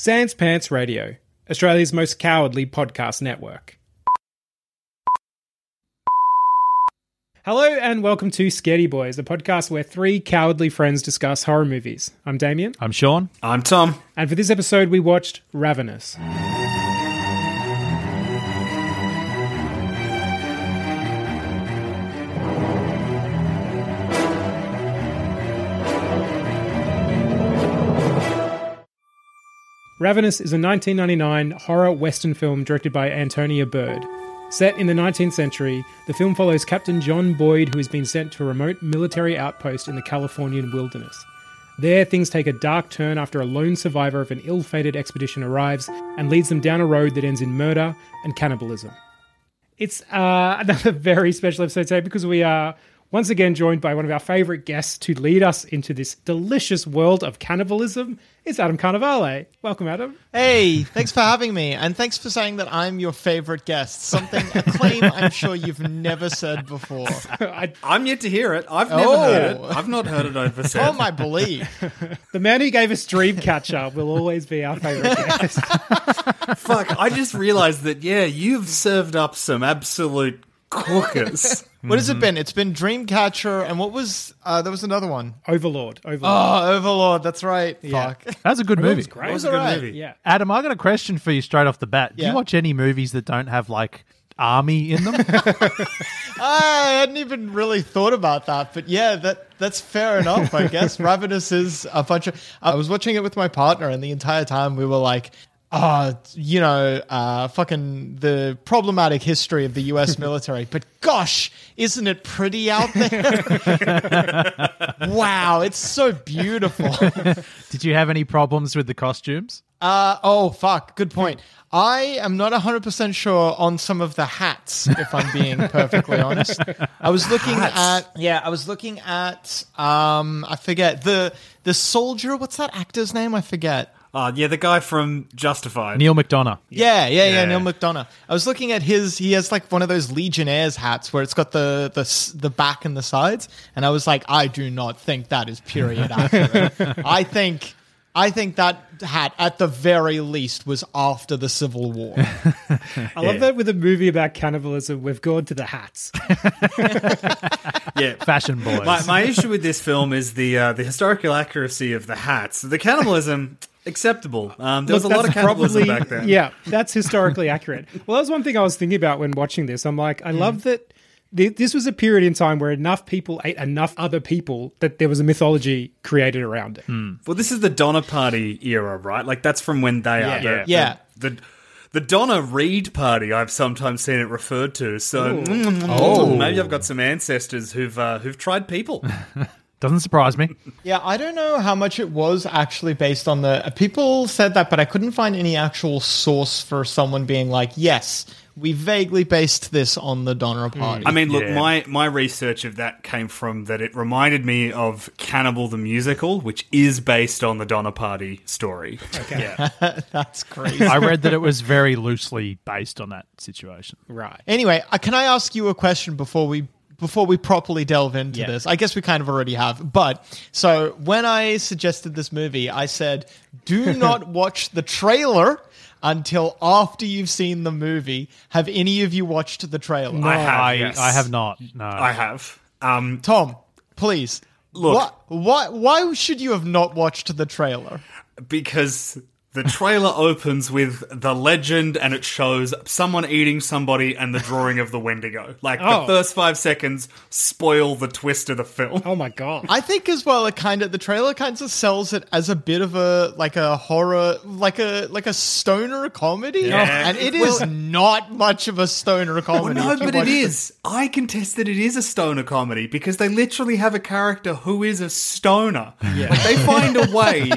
Sans Pants Radio, Australia's most cowardly podcast network. Hello and welcome to Scaredy Boys, the podcast where three cowardly friends discuss horror movies. I'm Damien, I'm Sean. I'm Tom. and for this episode we watched Ravenous. Ravenous is a 1999 horror western film directed by Antonia Bird. Set in the 19th century, the film follows Captain John Boyd, who has been sent to a remote military outpost in the Californian wilderness. There, things take a dark turn after a lone survivor of an ill fated expedition arrives and leads them down a road that ends in murder and cannibalism. It's uh, another very special episode today because we are once again joined by one of our favourite guests to lead us into this delicious world of cannibalism. It's Adam Carnivale. Welcome, Adam. Hey, thanks for having me, and thanks for saying that I'm your favorite guest. Something a claim I'm sure you've never said before. I, I'm yet to hear it. I've never Oh. heard it. I've not heard it over said. Tom, I believe. the man who gave us Dreamcatcher will always be our favourite guest. Fuck, I just realized that, yeah, you've served up some absolute cookers. What has it been? It's been Dreamcatcher, and what was uh, there was another one? Overlord. Overlord. Oh, Overlord. That's right. Yeah. Fuck. That's a good movie. great. It was a good right. movie. Yeah. Adam, I got a question for you straight off the bat. Do Yeah. you watch any movies that don't have like army in them? I hadn't even really thought about that, but yeah, that that's fair enough. I guess Ravenous is a bunch of. I was watching it with my partner, and the entire time we were like. Uh, you know, uh, fucking the problematic history of the U.S. military. But gosh, isn't it pretty out there? wow, it's so beautiful. Did you have any problems with the costumes? Uh, oh, fuck. Good point. I am not 100% sure on some of the hats, if I'm being perfectly honest. I was looking at, yeah, I was looking at, um, I forget, the the soldier, what's that actor's name? I forget. Uh, yeah, the guy from Justified. Neal McDonough. Yeah, yeah, yeah, Yeah. Neal McDonough. I was looking at his. He has like one of those Legionnaires hats where it's got the the the back and the sides, and I was like, I do not think that is period accurate. I think. I think that hat, at the very least, was after the Civil War. I love that with a movie about cannibalism, we've gone to the hats. Yeah. Fashion boys. My, my issue with this film is the uh, the historical accuracy of the hats. The cannibalism, acceptable. Um, there was a lot of that's cannibalism probably- back then. Yeah, that's historically accurate. Well, that was one thing I was thinking about when watching this. I'm like, I love that th- this was a period in time where enough people ate enough other people that there was a mythology created around it. Well, this is the Donner Party era, right? Like that's from when they are. Yeah. The, Yeah. The, the the Donna Reed Party. I've sometimes seen it referred to. So Oh. maybe I've got some ancestors who've uh, who've tried people. Doesn't surprise me. Yeah, I don't know how much it was actually based on the. People said that, but I couldn't find any actual source for someone being like, yes, we vaguely based this on the Donner Party. I mean, look, Yeah. my my research of that came from that it reminded me of Cannibal the musical, which is based on the Donner Party story. Okay. Yeah. That's crazy. I read that it was very loosely based on that situation. Right. Anyway, uh, can I ask you a question before we before we properly delve into Yeah. this? I guess we kind of already have. But so when I suggested this movie, I said, "Do not watch the trailer." Until after you've seen the movie, have any of you watched the trailer? I have. I, yes. I have not. No. I have. Um, Tom, please. Look, What? Why? Why should you have not watched the trailer? because the trailer opens with the legend and it shows someone eating somebody and the drawing of the Wendigo. Like Oh. the first five seconds spoil the twist of the film. Oh my god. I think as well, it kind of the trailer kind of sells it as a bit of a like a horror, like a like a stoner comedy, Yeah. Oh. and it is Well- not much of a stoner Well, comedy. no, but it is. the- I contest that it is a stoner comedy because they literally have a character who is a stoner. Yeah. Like they find a way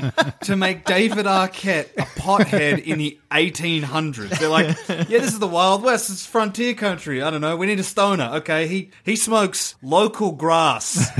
to make David Arquette a pothead in the 1800s. They're like, yeah, this is the Wild West. It's frontier country. I don't know. We need a stoner. Okay, he he smokes local grass.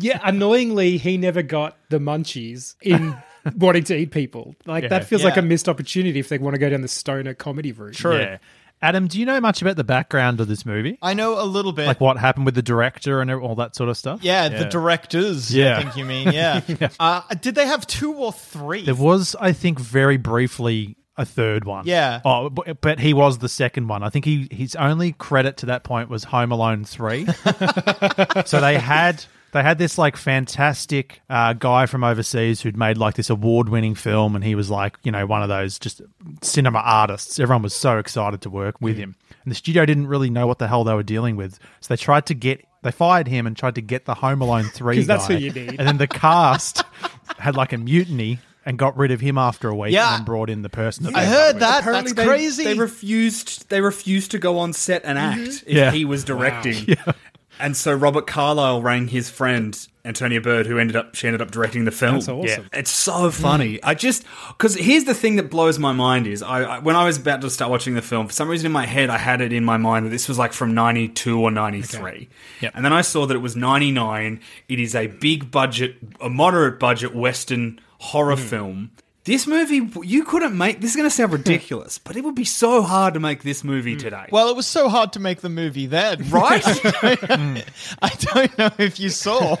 Yeah, annoyingly, he never got the munchies in wanting to eat people. Like that feels like Yeah. a missed opportunity if they want to go down the stoner comedy route. True. Yeah. Adam, do you know much about the background of this movie? I know a little bit. Like what happened with the director and all that sort of stuff? yeah, the directors. Yeah. I think you mean. Yeah. uh, did they have two or three? There was, I think, very briefly a third one. Yeah. Oh, but, but he was the second one. I think he his only credit to that point was Home Alone three. so they had they had this like fantastic uh, guy from overseas who'd made like this award winning film, and he was like you know one of those just cinema artists. Everyone was so excited to work with him, and the studio didn't really know what the hell they were dealing with, so they tried to get. They fired him and tried to get the Home Alone three 'Cause that's who you need. And then the cast had like a mutiny and got rid of him after a week Yeah. and then brought in the person that I they heard that. Apparently That's they, crazy. They refused. They refused to go on set and act if Yeah. he was directing. And so Robert Carlyle rang his friend Antonia Bird, who ended up she ended up directing the film. That's awesome. It's so funny. I just because here's the thing that blows my mind is I, I when I was about to start watching the film, for some reason in my head I had it in my mind that this was like from ninety two or ninety three, Yep. and then I saw that it was ninety nine. It is a big budget, a moderate budget Western horror Hmm. film. This movie, you couldn't make. This is going to sound ridiculous, but it would be so hard to make this movie Hmm. today. well, it was so hard to make the movie then, right? I don't know if you saw.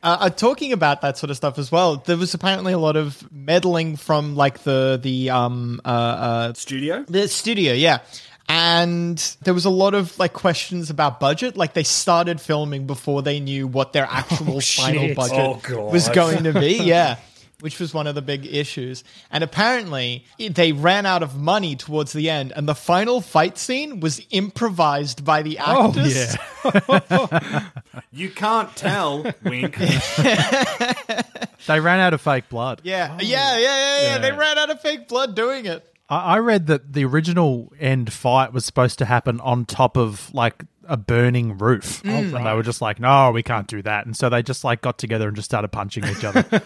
Uh, uh, talking about that sort of stuff as well, there was apparently a lot of meddling from like the the um uh, uh Studio. the studio, yeah. And there was a lot of like questions about budget. Like they started filming before they knew what their actual final shit. budget Oh, was going to be. Yeah. Which was one of the big issues. And apparently, they ran out of money towards the end, and the final fight scene was improvised by the oh, actors. Oh, yeah. You can't tell. Wink. They ran out of fake blood. Yeah, oh. yeah, yeah, yeah, yeah. They ran out of fake blood doing it. I, I read that the original end fight was supposed to happen on top of like a burning roof, mm. and they were just like, "No, we can't do that." And so they just like got together and just started punching each other.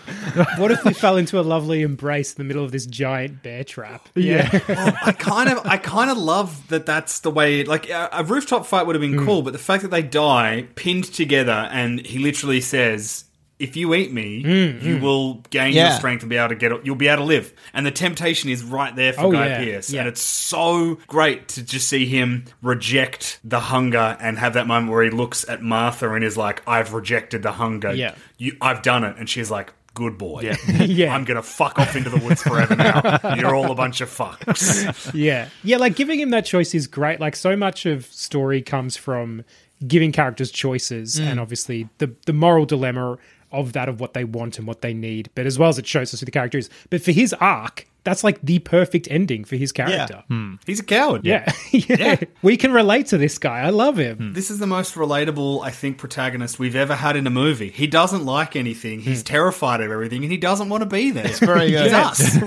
What if they fell into a lovely embrace in the middle of this giant bear trap? yeah, oh, I kind of, I kind of love that. That's the way. Like a, a rooftop fight would have been mm. cool, but the fact that they die pinned together, and he literally says, "If you eat me, mm, you mm. will gain your strength and be able to get. You'll be able to live." And the temptation is right there for Oh, Guy yeah, Pearce, yeah. and it's so great to just see him reject the hunger and have that moment where he looks at Martha and is like, "I've rejected the hunger. Yeah. you, I've done it," and she's like. Good boy. Yeah. Yeah. I'm going to fuck off into the woods forever now. You're all a bunch of fucks. Yeah. Yeah, like giving him that choice is great. Like so much of story comes from giving characters choices mm. and obviously the the moral dilemma of that of what they want and what they need, but as well as it shows us who the character is. But for his arc, that's like the perfect ending for his character. Hmm. He's a coward. Yeah. yeah. We can relate to this guy. I love him. Hmm. This is the most relatable, I think, protagonist we've ever had in a movie. He doesn't like anything. He's hmm. terrified of everything, and he doesn't want to be there. It's very good. He's us.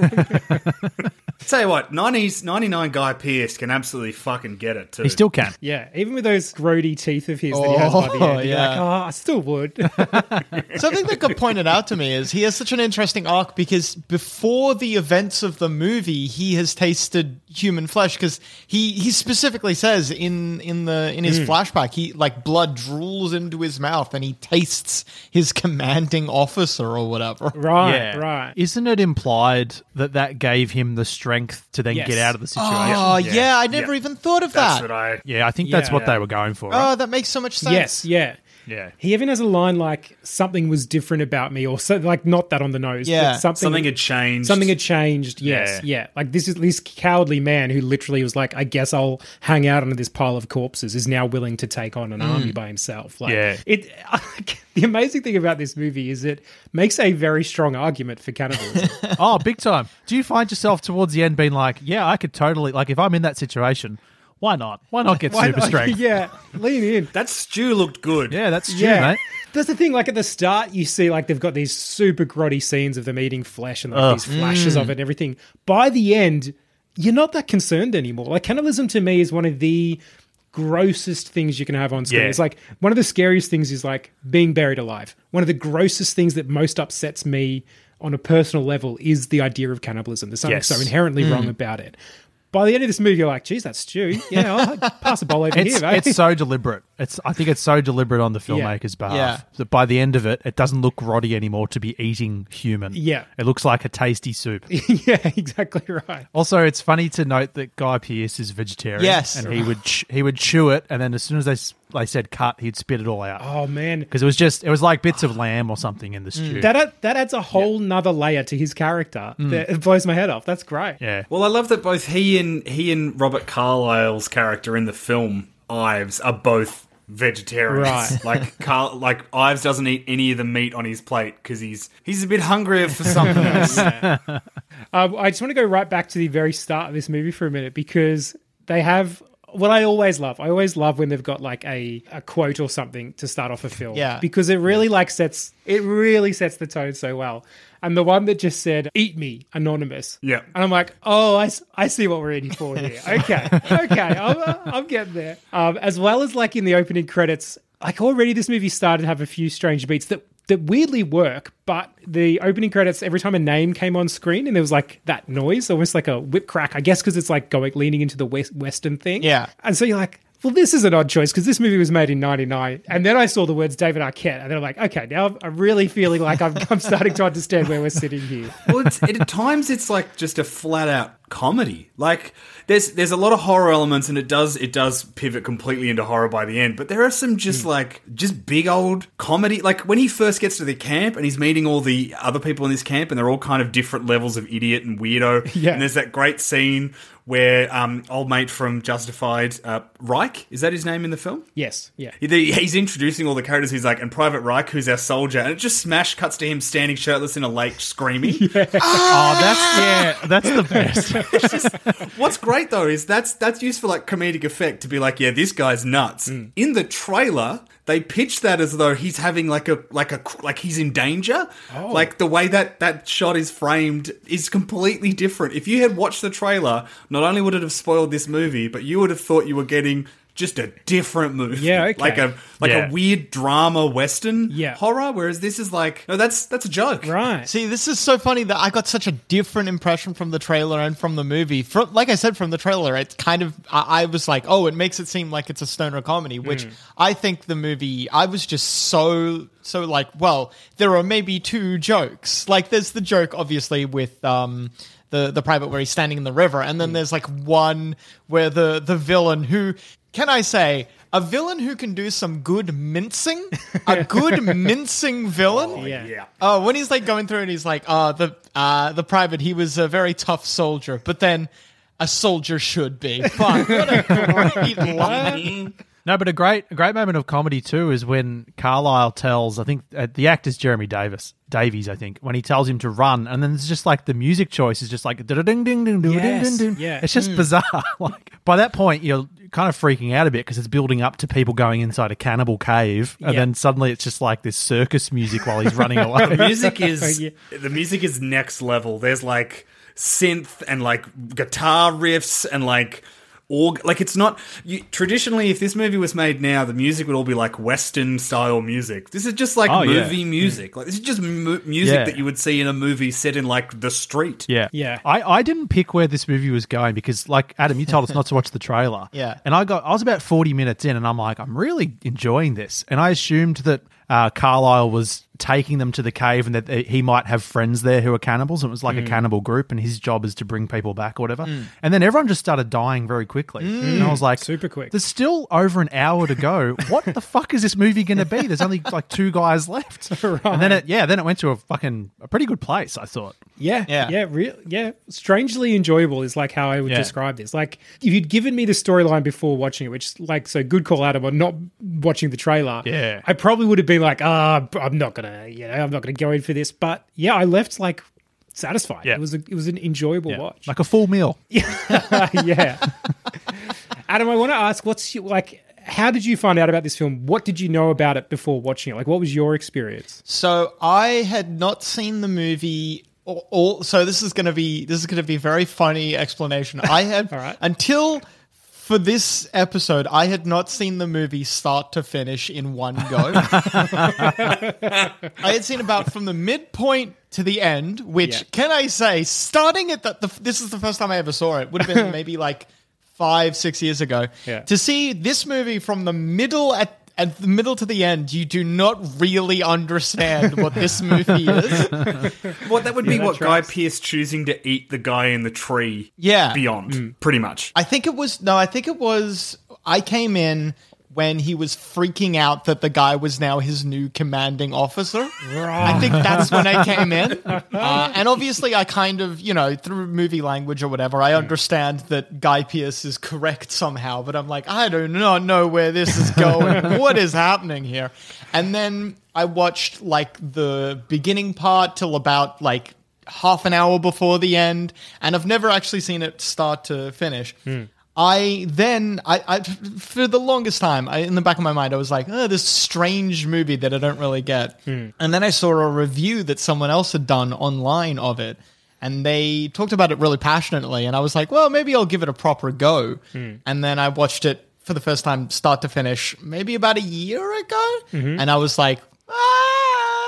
Tell you what, 90s, 99 Guy Pearce can absolutely fucking get it, too. he still can. Yeah. Even with those grody teeth of his that he has by the Oh, end, yeah. like, oh, I still would. Something that got pointed out to me is he has such an interesting arc because before the events of the movie, he has tasted human flesh because he he specifically says in in the in his mm. flashback he like blood drools into his mouth and he tastes his commanding officer or whatever. right, yeah, right. Isn't it implied that that gave him the strength to then Yes. get out of the situation? Oh yeah, I never Yeah. even thought of That's that. what I. Yeah, I think that's what Yeah. they were going for. Oh, that makes so much sense. Yes, yeah. Yeah. He even has a line like something was different about me, or so, like not that on the nose. Yeah. but something Something had changed. Something had changed. Yes, Yeah. yeah. Like this is this cowardly man who literally was like, I guess I'll hang out under this pile of corpses. Is now willing to take on an mm. army by himself. Like, Yeah. It. the amazing thing about this movie is it makes a very strong argument for cannibalism. oh, big time. Do you find yourself towards the end being like, yeah, I could totally, like, if I'm in that situation, why not? Why not get Why super not? strength? yeah, lean in. That stew looked good. Yeah, that's true, Yeah. mate. That's the thing. Like at the start, you see like they've got these super grotty scenes of them eating flesh and like these flashes of it and everything. By the end, you're not that concerned anymore. Like cannibalism to me is one of the grossest things you can have on screen. Yeah. It's like one of the scariest things is like being buried alive. One of the grossest things that most upsets me on a personal level is the idea of cannibalism. There's something Yes. so inherently hmm. wrong about it. By the end of this movie, you're like, geez, that's Stew. Yeah, I'll pass the ball over It's, here, mate. it's so deliberate. It's I think it's so deliberate on the filmmaker's behalf Yeah. that by the end of it, it doesn't look grotty anymore to be eating human. Yeah. It looks like a tasty soup. yeah, exactly right. Also, it's funny to note that Guy Pearce is vegetarian. Yes. and he would ch- he would chew it, and then as soon as they s- they said cut, he'd spit it all out Oh man, because it was just it was like bits of lamb or something in the mm. stew. That ad- that adds a whole nother layer to his character. Mm. That it blows my head off. That's great. yeah, Well, I love that both he and he and Robert Carlyle's character in the film Ives are both vegetarians. Right. Like Carl, like Ives doesn't eat any of the meat on his plate because he's he's a bit hungrier for something else. Um, I just want to go right back to the very start of this movie for a minute because they have what I always love. I always love when they've got like a, a quote or something to start off a film. Yeah. Because it really like sets it really sets the tone so well. And the one that just said "Eat me, anonymous." Yeah. And I'm like, oh, I, I see what we're in for here. Okay, okay, I'm, uh, I'm getting there. Um, as well as like in the opening credits, like already this movie started to have a few strange beats that that weirdly work. But the opening credits, every time a name came on screen, and there was like that noise, almost like a whip crack. I guess because it's like going leaning into the west, western thing. Yeah. And so you're like. Well, this is an odd choice because this movie was made in '99, and then I saw the words David Arquette, and then I'm like, okay, now I'm- really feeling like I'm, I'm starting to understand where we're sitting here. well, at times it's like just a flat out comedy. Like there's there's a lot of horror elements, and it does it does pivot completely into horror by the end. But there are some just like just big old comedy. Like when he first gets to the camp and he's meeting all the other people in this camp, and they're all kind of different levels of idiot and weirdo. Yeah. And there's that great scene where um, old mate from Justified, uh, Reich, is that his name in the film? Yes, yeah. He- He's introducing all the characters. He's like, and Private Reich, who's our soldier, and it just smash cuts to him standing shirtless in a lake screaming. oh, that's yeah, that's the best. What's great though is that's that's used for like comedic effect to be like, yeah, this guy's nuts. Hmm. In the trailer, they pitch that as though he's having like a like a like he's in danger. Oh. Like the way that that shot is framed is completely different. If you had watched the trailer, not only would it have spoiled this movie, but you would have thought you were getting just a different movie. Yeah, okay. Like a like Yeah. a weird drama western Yeah. horror, whereas this is like no, that's that's a joke. Right. See, this is so funny that I got such a different impression from the trailer and from the movie. From, like I said, from the trailer, it's kind of I, I was like, oh, it makes it seem like it's a stoner comedy, which I think the movie. I was just so so like, well, there are maybe two jokes. Like, there's the joke obviously with um the the private where he's standing in the river, and then there's like one where the the villain who can I say. A villain who can do some good mincing, a good mincing villain. Yeah. Yeah. Oh, when he's like going through and he's like, uh, the uh, the private, he was a very tough soldier, but then a soldier should be. Fuck, what a great line. No, but a great a great moment of comedy too is when Carlyle tells I think uh, the actor's Jeremy Davis Davies I think when he tells him to run and then it's just like the music choice is just like ding ding ding ding ding Yes, ding ding. yeah. It's just bizarre. like by that point you're kind of freaking out a bit because it's building up to people going inside a cannibal cave and Yeah. then suddenly it's just like this circus music while he's running away. the music is Yeah. the music is next level. There's like synth and like guitar riffs and like org like it's not you, traditionally if this movie was made now the music would all be like western style music this is just like Oh, yeah. movie music like this is just mu- music Yeah. that you would see in a movie set in like the street Yeah. Yeah. I, I didn't pick where this movie was going because, like, Adam, you told us not to watch the trailer. Yeah. And I got, I was about 40 minutes in and I'm like, I'm really enjoying this. And I assumed that uh, Carlyle was taking them to the cave and that he might have friends there who are cannibals. It was like a mm. cannibal group, and his job is to bring people back or whatever. Mm. And then everyone just started dying very quickly. Mm. And I was like, Super quick. There's still over an hour to go. What the fuck is this movie going to be? There's only like two guys left. And then it, yeah, then it went to a fucking a pretty good place. I thought. Yeah, Yeah. yeah, real, yeah. Strangely enjoyable is like how I would Yeah. describe this. Like if you'd given me the storyline before watching it, which like so good call Adam on not watching the trailer. Yeah. I probably would have been like, ah, I'm not gonna, you know, I'm not gonna go in for this. But yeah, I left like satisfied. Yeah. It was a, it was an enjoyable Yeah, watch. like a full meal. yeah. Adam, I want to ask, what's your, like, how did you find out about this film? What did you know about it before watching it? Like, what was your experience? So I had not seen the movie. All, all, so this is going to be this is going to be a very funny explanation. I had All right. until for this episode, I had not seen the movie start to finish in one go. I had seen about from the midpoint to the end, which Yeah. can I say, starting at the, the this is the first time I ever saw it. Would have been maybe like five, six years ago. Yeah. To see this movie from the middle at at the middle to the end, you do not really understand what this movie is. What that would be that what tracks. Guy Pearce choosing to eat the guy in the tree Yeah. beyond, mm. pretty much. I think it was no, I think it was I came in when he was freaking out that the guy was now his new commanding officer. I think that's when I came in. Uh, and obviously, I kind of, you know, through movie language or whatever, I understand that Guy Pearce is correct somehow, but I'm like, I do not know where this is going. what is happening here? And then I watched like the beginning part till about like half an hour before the end, and I've never actually seen it start to finish. I then, I, I for the longest time, I, in the back of my mind, I was like, oh, this strange movie that I don't really get. Hmm. And then I saw a review that someone else had done online of it, and they talked about it really passionately. And I was like, well, maybe I'll give it a proper go. Hmm. And then I watched it for the first time, start to finish, maybe about a year ago, mm-hmm. and I was like, ah,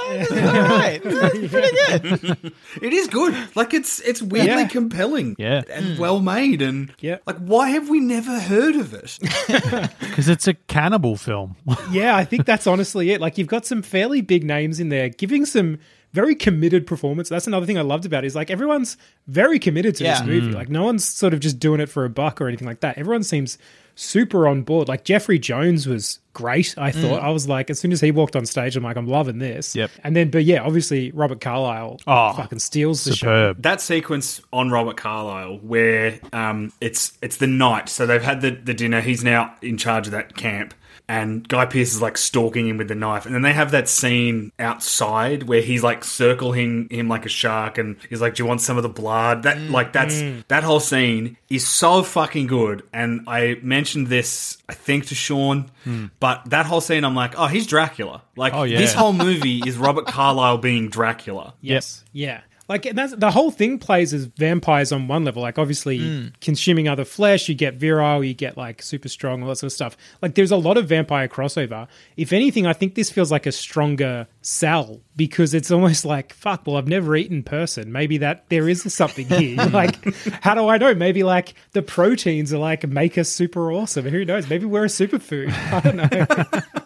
this all right, This pretty good. It is good. Like it's it's weirdly Yeah. compelling. Yeah. And hmm. well made and Yeah. like why have we never heard of it? Because it's a cannibal film. Yeah, I think that's honestly it. Like you've got some fairly big names in there giving some very committed performance. That's another thing I loved about it is like everyone's very committed to Yeah. this movie. Like no one's sort of just doing it for a buck or anything like that. Everyone seems super on board. Like Jeffrey Jones was great. I thought I was like as soon as he walked on stage, I'm like I'm loving this. Yep. And then, but yeah, obviously Robert Carlyle Oh, fucking steals the show. That sequence on Robert Carlyle where um it's it's the night, so they've had the, the dinner, he's now in charge of that camp. And Guy Pearce is like stalking him with the knife, and then they have that scene outside where he's like circling him like a shark, and he's like, "Do you want some of the blood?" That mm, like that's mm. that whole scene is so fucking good. And I mentioned this, I think, to Sean, hmm. but that whole scene, I'm like, "Oh, he's Dracula." Like Oh, yeah. this whole movie is Robert Carlyle being Dracula. Yes. Yeah. Like and that's the whole thing plays as vampires on one level. Like obviously mm. consuming other flesh, you get virile, you get like super strong, all that sort of stuff. Like there's a lot of vampire crossover. If anything, I think this feels like a stronger sell because it's almost like fuck. Well, I've never eaten person. Maybe that there is something here. like, how do I know? Maybe like the proteins are like make us super awesome. Who knows? Maybe we're a superfood. I don't know.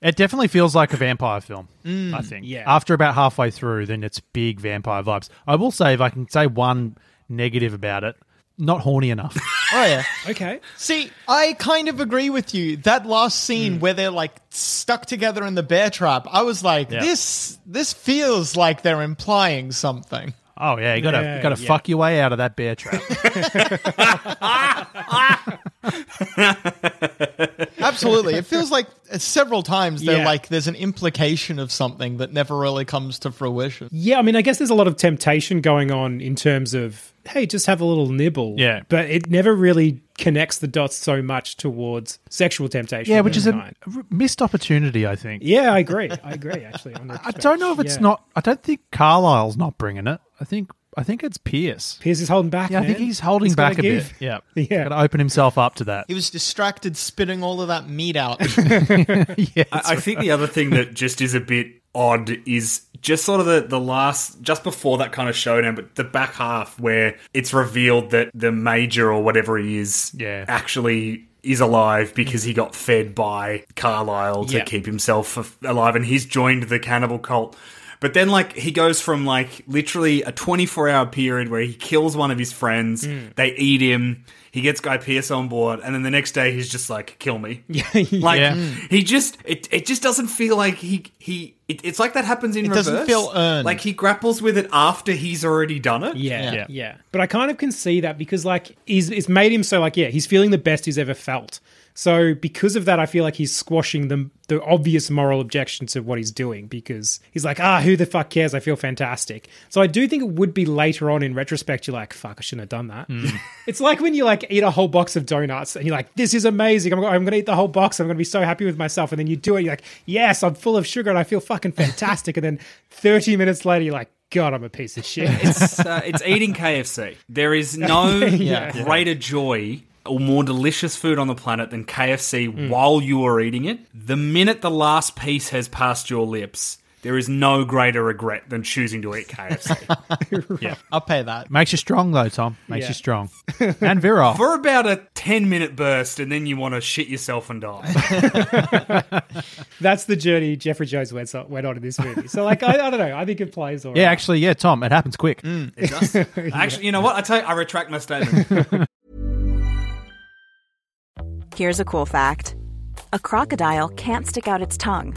It definitely feels like a vampire film, mm, I think. yeah. After about halfway through, then it's big vampire vibes. I will say, if I can say one negative about it, not horny enough. Oh yeah. okay. See, I kind of agree with you. That last scene mm. where they're like stuck together in the bear trap, I was like, Yeah. this this feels like they're implying something. oh yeah, you gotta Yeah, you gotta yeah. fuck your way out of that bear trap. Absolutely. it feels like uh, several times they're Yeah. like there's an implication of something that never really comes to fruition. Yeah, I mean, I guess there's a lot of temptation going on in terms of, hey, just have a little nibble. Yeah. But it never really connects the dots so much towards sexual temptation. yeah, which is any a missed opportunity, I think. Yeah, I agree. I agree, actually. I don't know if it's Yeah. not. I don't think Carlyle's not bringing it. I think I think it's Pearce. Pearce is holding back. Yeah, I think he's holding gotta back a give. bit. Yeah, Yeah. got to open himself up to that. He was distracted spitting all of that meat out. yeah, I, I think the other thing that just is a bit odd is just sort of the, the last, just before that kind of showdown, but the back half where it's revealed that the major or whatever he is Yeah. actually is alive because he got fed by Carlyle to Yeah. keep himself alive, and he's joined the cannibal cult. But then, like, he goes from like literally a 24 hour period where he kills one of his friends, Hmm. they eat him, he gets Guy Pearce on board, and then the next day he's just like, kill me. Yeah, Like Yeah. he just it it just doesn't feel like he he it, it's like that happens in It reverse. doesn't feel earned. Like he grapples with it after he's already done it. Yeah, Yeah. yeah, But I kind of can see that because like he's it's made him so like yeah, he's feeling the best he's ever felt. So because of that, I feel like he's squashing the the obvious moral objections to what he's doing because he's like, ah, who the fuck cares? I feel fantastic. So I do think it would be later on in retrospect, you're like, fuck, I shouldn't have done that. it's like when you like eat a whole box of donuts and you're like, this is amazing. I'm, I'm going to eat the whole box. I'm going to be so happy with myself. And then you do it. You're like, yes, I'm full of sugar and I feel fucking fantastic. and then 30 minutes later, you're like, God, I'm a piece of shit. It's uh, it's eating KFC. There is no Yeah. greater joy or more delicious food on the planet than KFC Mm. while you are eating it. The minute the last piece has passed your lips, there is no greater regret than choosing to eat KFC. Yeah. I'll pay that. Makes you strong though, Tom. Makes Yeah. you strong. and virile. For about a 10 minute burst, and then you want to shit yourself and die. That's the journey Jeffrey Jones went, went on in this movie. So, like, I, I don't know. I think it plays all yeah, right. actually, yeah, Tom, it happens quick. Mm, it does. Actually, you know what? I tell you, I retract my statement. Here's a cool fact a crocodile can't stick out its tongue.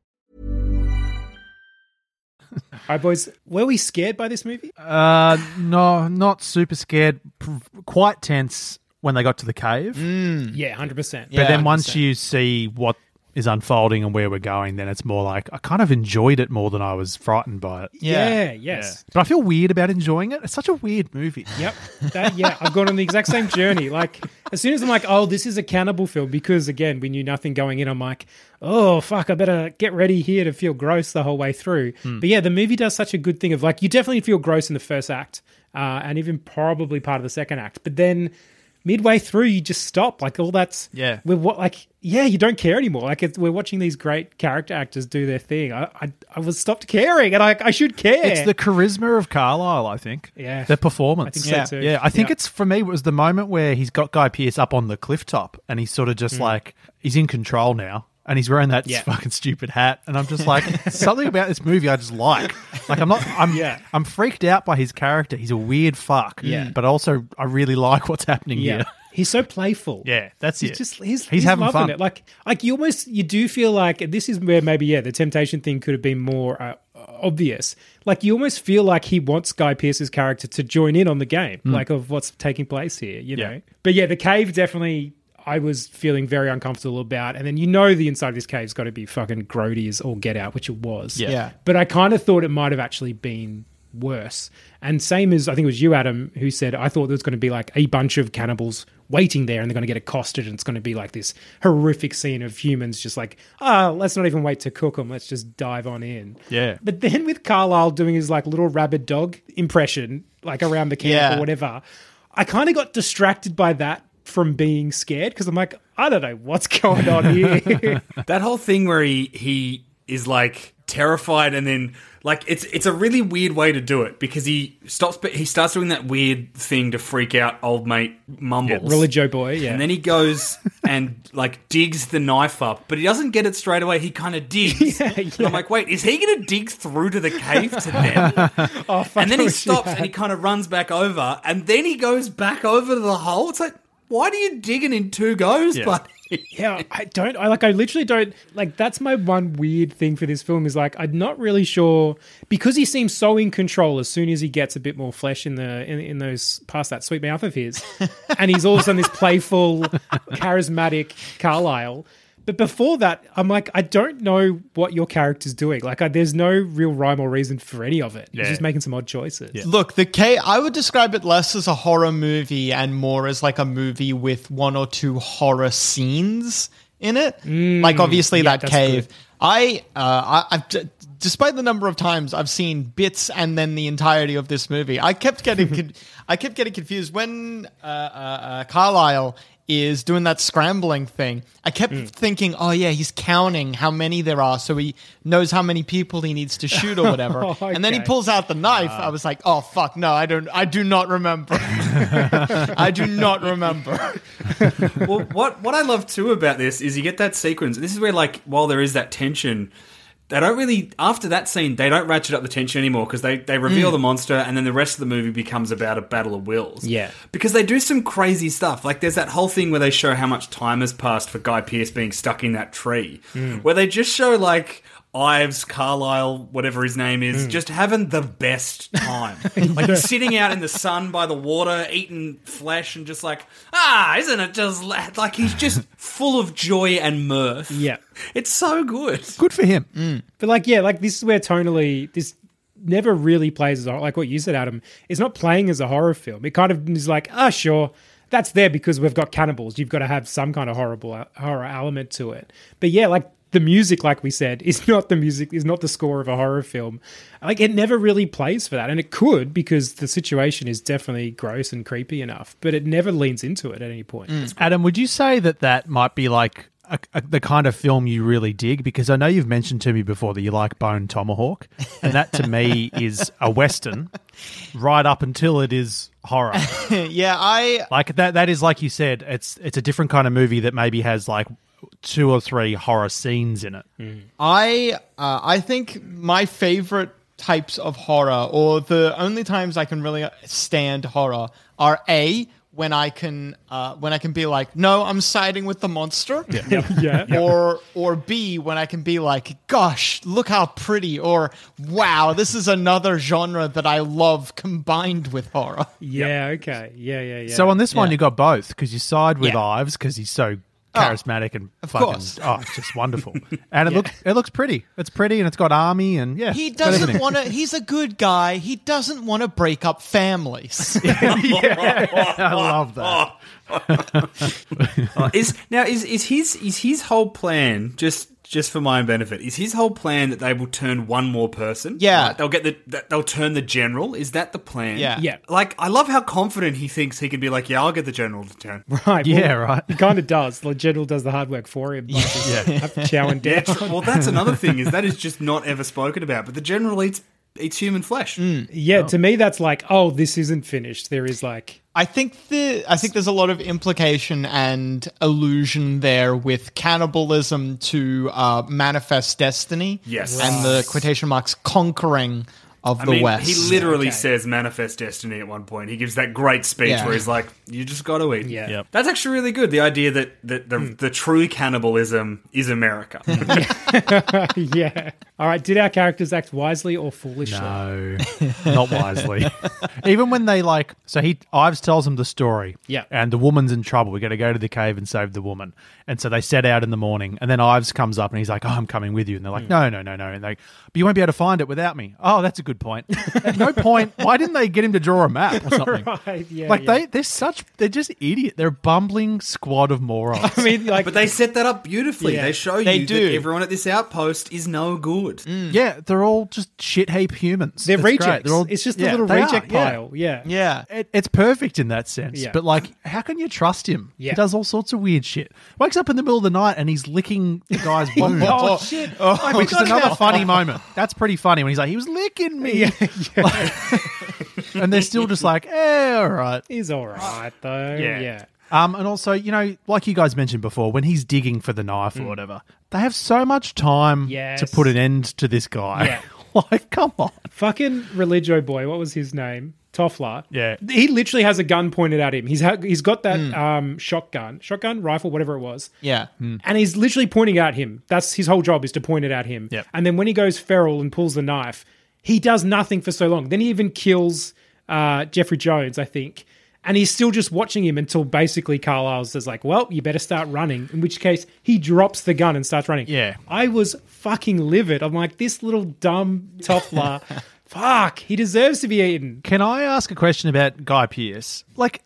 All right, boys. Were we scared by this movie? Uh, no, not super scared. P- Quite tense when they got to the cave. Yeah, 100%. But Yeah, then once 100%. you see what is unfolding and where we're going, then it's more like I kind of enjoyed it more than I was frightened by it. Yeah, yes. But I feel weird about enjoying it. It's such a weird movie. Yep. That, yeah, I've gone on the exact same journey. Like, as soon as I'm like, oh, this is a cannibal film, because again, we knew nothing going in, I'm like, oh, fuck, I better get ready here to feel gross the whole way through. But yeah, the movie does such a good thing of like, you definitely feel gross in the first act, uh, and even probably part of the second act. But then midway through, you just stop. Like, all that's, Yeah. we're what, like, yeah, you don't care anymore. Like, it's, we're watching these great character actors do their thing. I, I, I was stopped caring, and I, I should care. It's the charisma of Carlyle, I think. Yeah. The performance. I think so yeah. too. Yeah, I think Yeah. it's for me it was the moment where he's got Guy Pearce up on the cliff top and he's sort of just mm. like he's in control now. And he's wearing that Mm. Yeah. fucking stupid hat, and I'm just like something about this movie I just like. Like I'm not, I'm, Yeah. I'm freaked out by his character. He's a weird fuck. Yeah. but also I really like what's happening Yeah. here. He's so playful. Yeah, that's he's it. Just he's, He's he's, having fun. it. Like like you almost you do feel like this is where maybe yeah the temptation thing could have been more uh, obvious. Like you almost feel like he wants Guy Pearce's character to join in on the game, Hmm. like of what's taking place here. You Yeah. know. But yeah, the cave definitely. I was feeling very uncomfortable about, and then you know the inside of this cave's got to be fucking grody as all get out, which it was. Yeah. Yeah. But I kind of thought it might have actually been worse. And same as I think it was you, Adam, who said I thought there was going to be like a bunch of cannibals waiting there and they're going to get accosted and it's going to be like this horrific scene of humans just like, ah, let's not even wait to cook them. Let's just dive on in. Yeah. But then with Carlyle doing his like little rabid dog impression, like around the camp Yeah. or whatever, I kind of got distracted by that from being scared because I'm like, I don't know what's going on here. That whole thing where he he is like terrified and then like it's it's a really weird way to do it because he stops but he starts doing that weird thing to freak out old mate Mumbles. Religio boy, yeah. And then he goes and like digs the knife up, but he doesn't get it straight away. He kind of digs. And I'm like, wait, is he going to dig through to the cave to them? oh, fuck, and then he stops and he kind of runs back over, and then he goes back over to the hole. It's like, why do you dig it in two goes, buddy? Yeah, I don't. I like. I literally don't like. That's my one weird thing for this film is like I'm not really sure because he seems so in control as soon as he gets a bit more flesh in the in, in those past that sweet mouth of his, and he's all of a sudden this playful, charismatic Carlyle. But before that, I'm like, I don't know what your character's doing. Like, I, there's no real rhyme or reason for any of it. He's just making some odd choices. Look, the K. I would describe it less as a horror movie and more as like a movie with one or two horror scenes in it. like obviously yeah, that cave. good. I, uh, I, I've, d- despite the number of times I've seen bits and then the entirety of this movie, I kept getting, con- I kept getting confused when uh, uh, uh, Carlyle is doing that scrambling thing. I kept mm. thinking, oh yeah, he's counting how many there are, so he knows how many people he needs to shoot or whatever. Oh, And then he pulls out the knife. Ah. I was like, oh fuck, no, I don't, I do not remember. I do not remember. well, what what I love too about this is you get that sequence. This is where like while there is that tension, they don't really after that scene they don't ratchet up the tension anymore because they they reveal mm. the monster and then the rest of the movie becomes about a battle of wills. Yeah. because they do some crazy stuff. Like there's that whole thing where they show how much time has passed for Guy Pearce being stuck in that tree, mm. where they just show like. Ives, Carlyle, whatever his name is, just having the best time. Like he's sitting out in the sun by the water, eating flesh, and just like, ah, isn't it just la-" like he's just full of joy and mirth. Yeah. It's so good. Good for him. But like, yeah, like this is where tonally this never really plays as a, like what you said, Adam. It's not playing as a horror film. It kind of is like, ah, sure, that's there because we've got cannibals. You've got to have some kind of horrible horror element to it. But yeah, like the music, like we said, is not the music, is not the score of a horror film. Like it never really plays for that, and it could because the situation is definitely gross and creepy enough. But it never leans into it at any point. Mm. Adam, would you say that that might be like a, a, the kind of film you really dig? Because I know you've mentioned to me before that you like Bone Tomahawk, and that to me is a western, right up until it is horror. yeah, I Like that. That is like you said. It's it's a different kind of movie that maybe has like two or three horror scenes in it. I uh, I think my favorite types of horror, or the only times I can really stand horror, are a when I can uh, when I can be like, no, I'm siding with the monster. yeah. yeah. Or or B when I can be like, gosh, look how pretty, or wow, this is another genre that I love combined with horror. Yeah, okay. Yeah, yeah, yeah. So on this one, you got both because you side with Yeah. Ives because he's so charismatic and of fucking, course. oh, it's just wonderful. And it looks it looks pretty. It's pretty and it's got army and yeah, He doesn't want to. He's a good guy. He doesn't want to break up families. I love that. Uh, now is is his is his whole plan just just for my own benefit? Is his whole plan that they will turn one more person? Yeah. Like, they'll get the that they'll turn the general. Is that the plan? Yeah. Yeah. Like I love how confident he thinks he can be. Like, yeah, I'll get the general to turn. Right. Yeah, right. He kind of does. The general does the hard work for him. Like, yeah. Chowing Yeah, down. tr- well, that's another thing is that is just not ever spoken about. But the general eats eats human flesh. Yeah, to me, that's like, oh, this isn't finished. There is like, I think the I think there's a lot of implication and illusion there with cannibalism to uh, manifest destiny. Yes. and the quotation marks conquering of I the mean, West. he literally Okay. says manifest destiny at one point. He gives that great speech Yeah. where he's like, "You just got to eat." Yeah. Yep. that's actually really good. The idea that that the, hmm. the true cannibalism is America. yeah. All right. Did our characters act wisely or foolishly? No, not wisely. Even when they like, so he Ives tells them the story. Yeah. and the woman's in trouble. We got to go to the cave and save the woman. And so they set out in the morning, and then Ives comes up and he's like, "Oh, I'm coming with you." And they're like, hmm. "No, no, no, no." And they, but you won't be able to find it without me. Oh, that's a good good point. At no point, why didn't they get him to draw a map or something? Right, yeah, like yeah. they, they're such, they're just idiot. They're a bumbling squad of morons. I mean, like, But they set that up beautifully. Yeah, they show they you do. that everyone at this outpost is no good. Mm. yeah, they're all just shit heap humans. they're It's great. rejects. They're all- it's just a yeah, little they are, reject yeah. pile. Yeah. Yeah. It, it's perfect in that sense. Yeah. But like, how can you trust him? Yeah. He does all sorts of weird shit. Wakes up in the middle of the night and he's licking the guy's wound. Oh, shit. Oh, which is another funny moment. That's pretty funny when he's like, he was licking me. and they're still just like, eh, all right. He's all right, though. Yeah. yeah. Um, and also, you know, like you guys mentioned before, when he's digging for the knife or whatever, they have so much time Yes. to put an end to this guy. Yeah. like, come on. Fucking religio boy. What was his name? Toffler. Yeah. He literally has a gun pointed at him. He's ha- he's got that Hmm. um, shotgun, shotgun, rifle, whatever it was. Yeah. and he's literally pointing at him. That's his whole job is to point it at him. Yep. And then when he goes feral and pulls the knife, he does nothing for so long. Then he even kills uh, Jeffrey Jones, I think. And he's still just watching him until basically Carlyle says like, "Well, you better start running." In which case, he drops the gun and starts running. Yeah. I was fucking livid. I'm like, this little dumb toffler. Fuck, he deserves to be eaten. Can I ask a question about Guy Pearce? Like,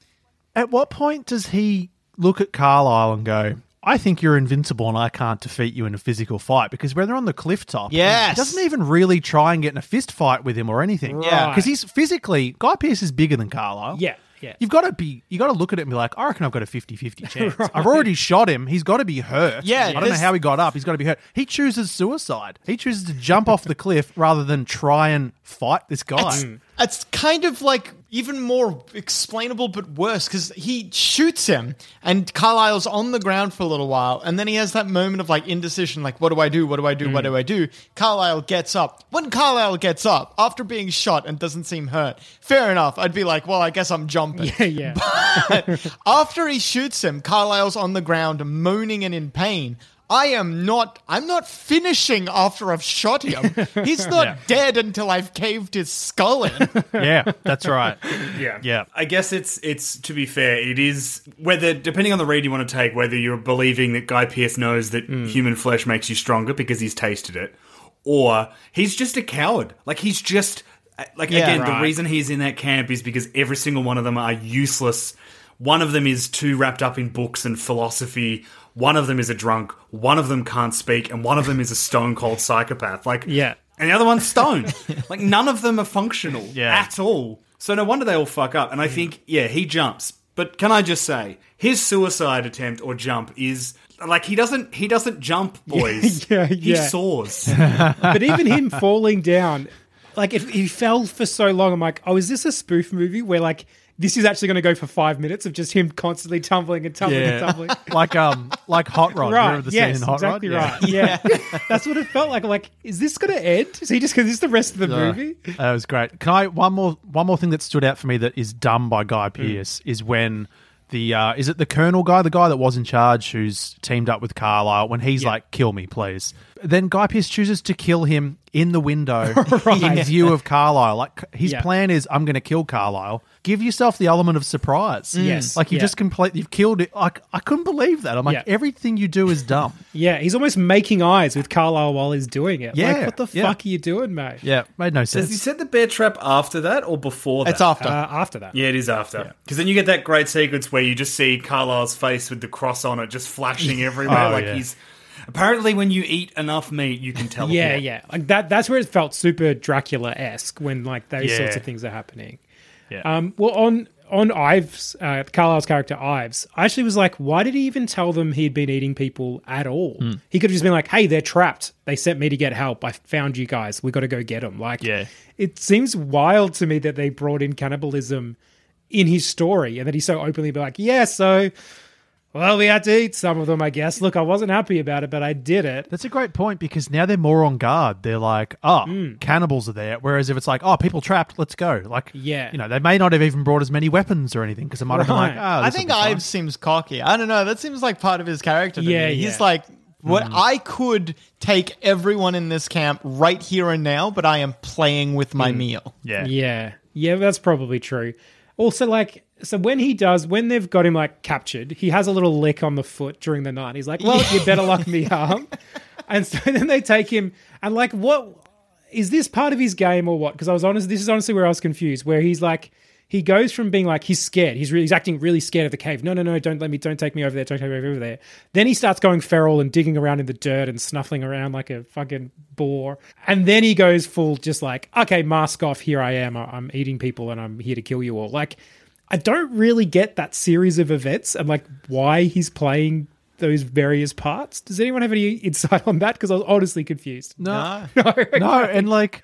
at what point does he look at Carlyle and go, I think you're invincible and I can't defeat you in a physical fight? Because when they're on the cliff top, Yes. he doesn't even really try and get in a fist fight with him or anything. Yeah. Because he's physically, Guy Pearce is bigger than Carlyle. Yeah, yeah. You've got to be, you got to look at it and be like, I reckon I've got a 50 50 chance. I've already shot him. He's got to be hurt. Yeah, I don't know how he got up. He's got to be hurt. He chooses suicide. He chooses to jump off the cliff rather than try and fight this guy. It's, mm. It's kind of like even more explainable, but worse because he shoots him, and Carlyle's on the ground for a little while, and then he has that moment of like indecision, like what do I do? What do I do? What do I do? Carlyle gets up. When Carlyle gets up after being shot and doesn't seem hurt, fair enough. I'd be like, well, I guess I'm jumping. Yeah, yeah. But after he shoots him, Carlyle's on the ground moaning and in pain. I am not. I'm not finishing after I've shot him. He's not dead until I've caved his skull in. yeah, that's right. Yeah. Yeah. I guess it's it's to be fair, it is whether depending on the read you want to take, whether you're believing that Guy Pearce knows that mm. human flesh makes you stronger because he's tasted it, or he's just a coward. Like he's just like Yeah, again, the reason he's in that camp is because every single one of them are useless. One of them is too wrapped up in books and philosophy. One of them is a drunk. One of them can't speak, and one of them is a stone cold psychopath. Like Yeah. and the other one's stoned. like none of them are functional Yeah. at all. So no wonder they all fuck up. And I think, yeah, he jumps. But can I just say, his suicide attempt or jump is like he doesn't he doesn't jump, boys. yeah, He soars. but even him falling down, like if he fell for so long, I'm like, oh, is this a spoof movie where like this is actually going to go for five minutes of just him constantly tumbling and tumbling and tumbling? like um, like Hot Rod. Right. Remember the yes, scene in Hot exactly Rod? right. Yeah. That's what it felt like. I'm like, is this going to end? Is he just because this is the rest of the movie? That was great. Can I one more one more thing that stood out for me that is done by Guy Pearce is when the uh, is it the Colonel guy, the guy that was in charge, who's teamed up with Carlyle, when he's like, "Kill me, please." Then Guy Pearce chooses to kill him in the window in view of Carlyle. Like his Yeah. plan is, "I'm going to kill Carlyle." Give yourself the element of surprise. Yes. like you Yeah. just complete. you've killed it. Like I couldn't believe that. I'm like, Yeah. everything you do is dumb. Yeah, he's almost making eyes with Carlyle while he's doing it. Yeah, Like, what the yeah. fuck are you doing, mate? yeah, made no sense. Does he sense. set the bear trap after that or before that? It's after. Uh, after that. Yeah, it is after. Because then you get that great sequence where you just see Carlyle's face with the cross on it just flashing everywhere. Oh, like yeah. he's. Apparently, when you eat enough meat, you can teleport. Yeah, yeah. Like that that's where it felt super Dracula esque when like those Yeah. sorts of things are happening. Yeah. Um well on on Ives, uh, Carlyle's character Ives, I actually was like, why did he even tell them he'd been eating people at all? Hmm. He could have just been like, hey, they're trapped. They sent me to get help. I found you guys. We got to go get them. Like, Yeah. it seems wild to me that they brought in cannibalism in his story and that he's so openly be like, yeah, so, well, we had to eat some of them, I guess. Look, I wasn't happy about it, but I did it. That's a great point because now they're more on guard. They're like, oh, Hmm. cannibals are there. Whereas if it's like, oh, people trapped, let's go. Like, Yeah. you know, they may not have even brought as many weapons or anything because it might have been like, oh, I this'll think be fine." Ives seems cocky. I don't know. That seems like part of his character. To Yeah, me. yeah. He's like, what Hmm. I could take everyone in this camp right here and now, but I am playing with my meal. Yeah. Yeah. Yeah, that's probably true. Also, like, so when he does, when they've got him like captured, he has a little lick on the foot during the night. He's like, well, you better lock me up. And so then they take him, and like, what? is this part of his game or what? Because I was honest, this is honestly where I was confused. Where he's like, he goes from being like he's scared, he's really he's acting really scared of the cave. No, no, no, don't let me, don't take me over there, don't take me over there. Then he starts going feral and digging around in the dirt and snuffling around like a fucking boar. And then he goes full, just like, okay, mask off, here I am, I- I'm eating people and I'm here to kill you all. Like, I don't really get that series of events and like why he's playing those various parts. Does anyone have any insight on that? Because I was honestly confused. No, no, no and like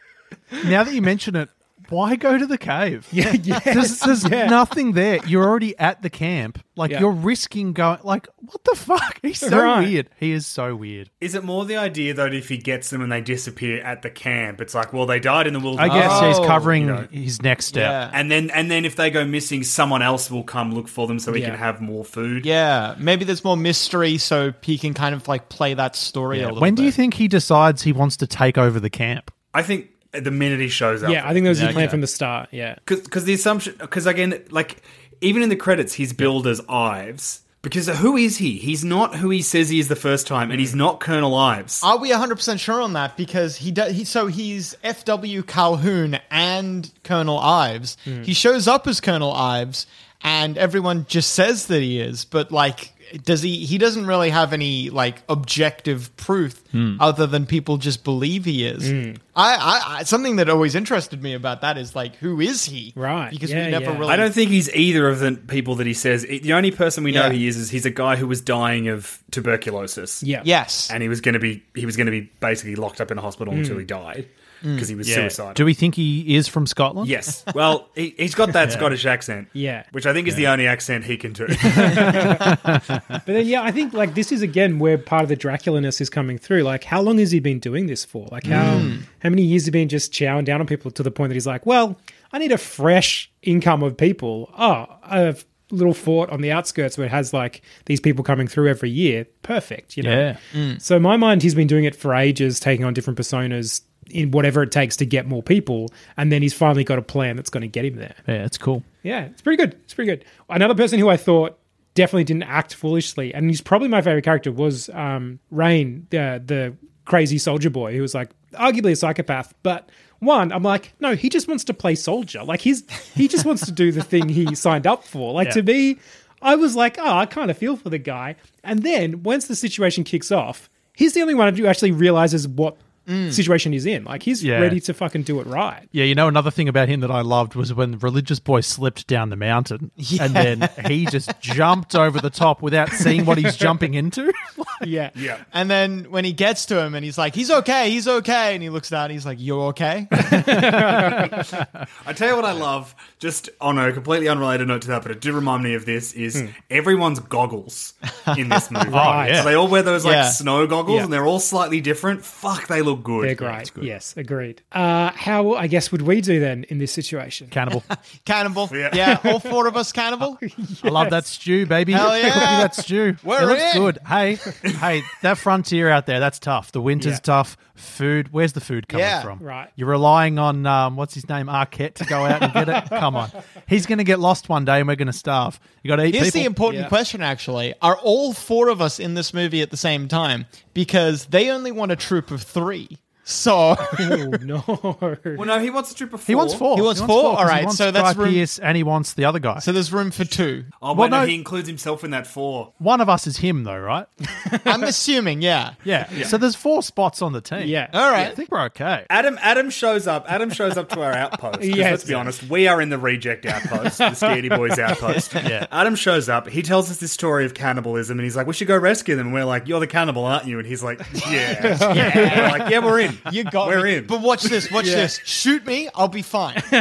now that you mention it, why go to the cave? Yeah, yeah. There's, there's Yeah. nothing there. You're already at the camp. Like Yeah. you're risking going. Like what the fuck? He's so Right. weird. He is so weird. Is it more the idea though that if he gets them and they disappear at the camp, it's like, well, they died in the wilderness. I guess he's Oh, covering you know. his next step. Yeah. And then, and then if they go missing, someone else will come look for them so he Yeah. can have more food. Yeah, maybe there's more mystery, so he can kind of like play that story a little When do you think he decides he wants to take over the camp? I think the minute he shows up, Yeah, I think that was his Yeah, plan okay. from the start. Yeah. because the assumption, because again, like even in the credits, he's billed as Ives. Because who is he? He's not who he says he is the first time, and he's not Colonel Ives. Are we 100% sure on that? Because he does. He, so he's F.W. Colqhoun and Colonel Ives. Mm. He shows up as Colonel Ives, and everyone just says that he is. But like, does he? He doesn't really have any like objective proof hmm. other than people just believe he is. Hmm. I, I, I something that always interested me about that is like, who is he? Right, Because yeah, we never yeah. really. I don't think he's either of the people that he says. The only person we know Yeah. he is is he's a guy who was dying of tuberculosis. Yeah. Yes. and he was going to be he was going to be basically locked up in a hospital hmm. until he died Mm. because he was suicidal. Do we think he is from Scotland? Yes. Well, he, he's got that Scottish accent. Yeah. Which I think is the only accent he can do. But then, yeah, I think like this is again where part of the Draculaness is coming through. Like, how long has he been doing this for? Like, how mm. how many years has he been just chowing down on people to the point that he's like, well, I need a fresh income of people. Oh, I have a little fort on the outskirts where it has like these people coming through every year. Perfect, you know. Yeah. Mm. So in my mind, he's been doing it for ages, taking on different personas in whatever it takes to get more people, and then he's finally got a plan that's going to get him there. Yeah, it's cool. Yeah, it's pretty good. It's pretty good. Another person who I thought definitely didn't act foolishly, and he's probably my favorite character, was um, Rain, the the crazy soldier boy, who was like arguably a psychopath. But one, I'm like, no, he just wants to play soldier. Like he's he just wants to do the thing he signed up for. Like to me, I was like, oh, I kind of feel for the guy. And then once the situation kicks off, he's the only one who actually realizes what Mm. situation he's in. Like he's Yeah. ready to fucking do it right. Yeah, you know, another thing about him that I loved was when the religious boy slipped down the mountain and then he just jumped over the top without seeing what he's jumping into. Yeah. yeah. And then when he gets to him and he's like, he's okay, he's okay. And he looks down and he's like, you're okay? I tell you what I love, just on a completely unrelated note to that, but it did remind me of this, is hmm. everyone's goggles in this movie. Oh, yeah. So they all wear those like Yeah. snow goggles Yeah. and they're all slightly different. Fuck, they look good. They're great. Yes, agreed. Uh, how I guess would we do then in this situation? Cannibal. cannibal. Yeah. Yeah. all four of us cannibal. I love that stew, baby. Hell Cook me yeah. that stew. We're it looks in. good. Hey, hey, that frontier out there, that's tough. The winter's Yeah. tough. Food, where's the food coming Yeah. from? Right. You're relying on, um, what's his name, Arquette to go out and get it? Come on. He's going to get lost one day and we're going to starve. You got to eat Here's people. the important Yeah. question, actually. Are all four of us in this movie at the same time? Because they only want a troop of three. So Oh no! Well, no, he wants a troop of four. he wants four. He wants four? 'cause All right, he wants so that's Guy room- Pearce and he wants the other guy. so there's room for two. Oh, Well, wait, no, no. he includes himself in that four. One of us is him, though, right? I'm assuming, yeah. Yeah. So there's four spots on the team. Yeah. All right. I think we're okay. Adam Adam shows up. Adam shows up to our outpost. Yes. let's be honest, we are in the reject outpost, the Scaredy Boys outpost. Yeah. Adam shows up. He tells us this story of cannibalism, and he's like, "We should go rescue them." And we're like, "You're the cannibal, aren't you?" And he's like, "Yeah, yeah." We're like, "Yeah, we're in. You got we're me. in." But watch this, watch this. Shoot me, I'll be fine.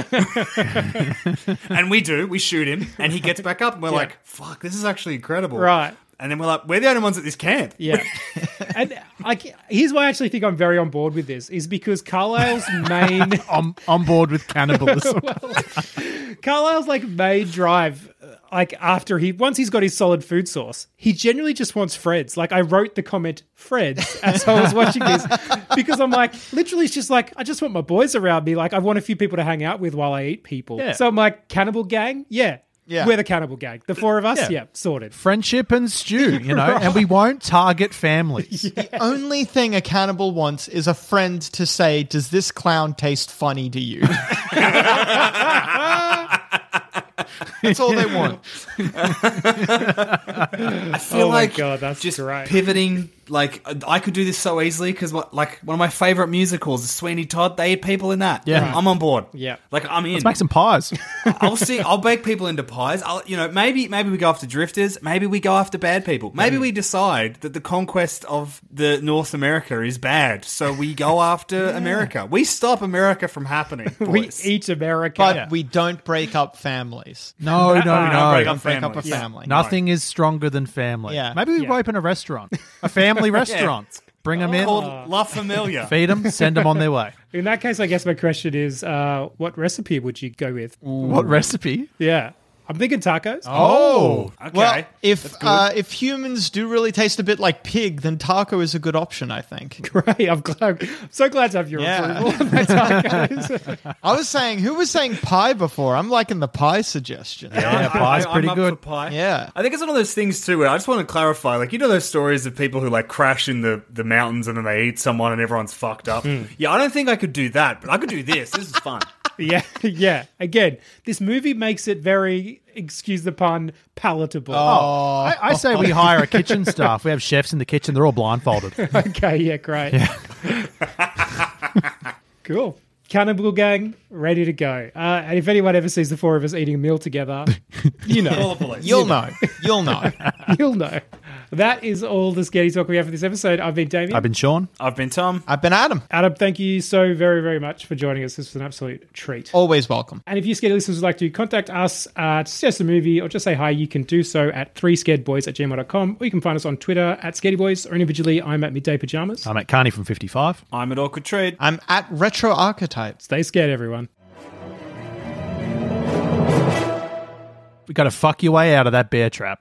and we do. We shoot him, and he gets back up, and we're like, "Fuck, this is actually incredible." Right. And then we're like, "We're the only ones at this camp." Yeah, and like here's why I actually think I'm very on board with this is because Carlyle's main I'm on board with cannibalism. Carlyle's like main drive, uh, like after he once he's got his solid food source, he genuinely just wants Fred's. Like I wrote the comment Fred's as I was watching this because I'm like, literally, it's just like I just want my boys around me. Like I want a few people to hang out with while I eat people. Yeah. So I'm like, cannibal gang, yeah. Yeah. We're the cannibal gang. The four of us, Yeah. yeah, sorted. Friendship and stew, you know, and we won't target families. The only thing a cannibal wants is a friend to say, "Does this clown taste funny to you?" That's all they want. I feel Oh my like God, that's just great. pivoting. Like I could do this so easily because what like one of my favorite musicals is Sweeney Todd. They eat people in that. Yeah. I'm on board. Yeah. like I'm in. Let's make some pies. I'll see. I'll bake people into pies. I'll, you know, maybe maybe we go after drifters. Maybe we go after bad people. Maybe we decide that the conquest of the North America is bad, so we go after America. We stop America from happening. We eat America. But we don't break up families. No, no, We don't no. break Don't up break up a families. family. Nothing is stronger than family. Yeah. Maybe we Yeah. open a restaurant, a family restaurant. Bring them in, called La Familia. feed them, send them on their way. in that case, I guess my question is, uh, what recipe would you go with? What recipe? Yeah, I'm thinking tacos. Oh, Okay. Well, if uh, if humans do really taste a bit like pig, then taco is a good option. I think. Great, I'm glad. I'm so glad to have your Yeah. approval of my tacos. I was saying, who was saying pie before? I'm liking the pie suggestion. Yeah, pie's I'm pretty up good. for pie. Yeah. I think it's one of those things too. Where I just want to clarify, like you know those stories of people who like crash in the the mountains and then they eat someone and everyone's fucked up. Hmm. Yeah, I don't think I could do that, but I could do this. This is fun. yeah, yeah. Again, this movie makes it very, excuse the pun, palatable. I, I say we hire a kitchen staff. We have chefs in the kitchen. They're all blindfolded. Okay, yeah, great. cool. Cannibal Gang, ready to go. Uh, and if anyone ever sees the four of us eating a meal together, you know. All the police. You'll know. You'll know. You'll know. That is all the Scary Talk we have for this episode. I've been Damien. I've been Sean. I've been Tom. I've been Adam. Adam, thank you so very, very much for joining us. This was an absolute treat. Always welcome. And if you scared listeners would like to contact us uh, to suggest a movie or just say hi, you can do so at 3scaredboys at gmail.com or you can find us on Twitter at scaredyboys or individually I'm at midday pajamas. I'm at Carney from 55. I'm at Awkward Trade. I'm at Retro Archetypes. Stay scared, everyone. We got to fuck your way out of that bear trap.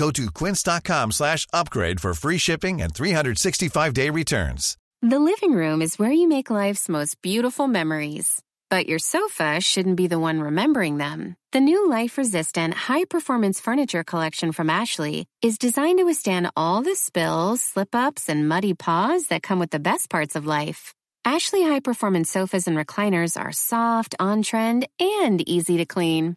Go to quince.com slash upgrade for free shipping and 365-day returns. The living room is where you make life's most beautiful memories. But your sofa shouldn't be the one remembering them. The new life resistant, high performance furniture collection from Ashley is designed to withstand all the spills, slip ups, and muddy paws that come with the best parts of life. Ashley high performance sofas and recliners are soft, on trend, and easy to clean.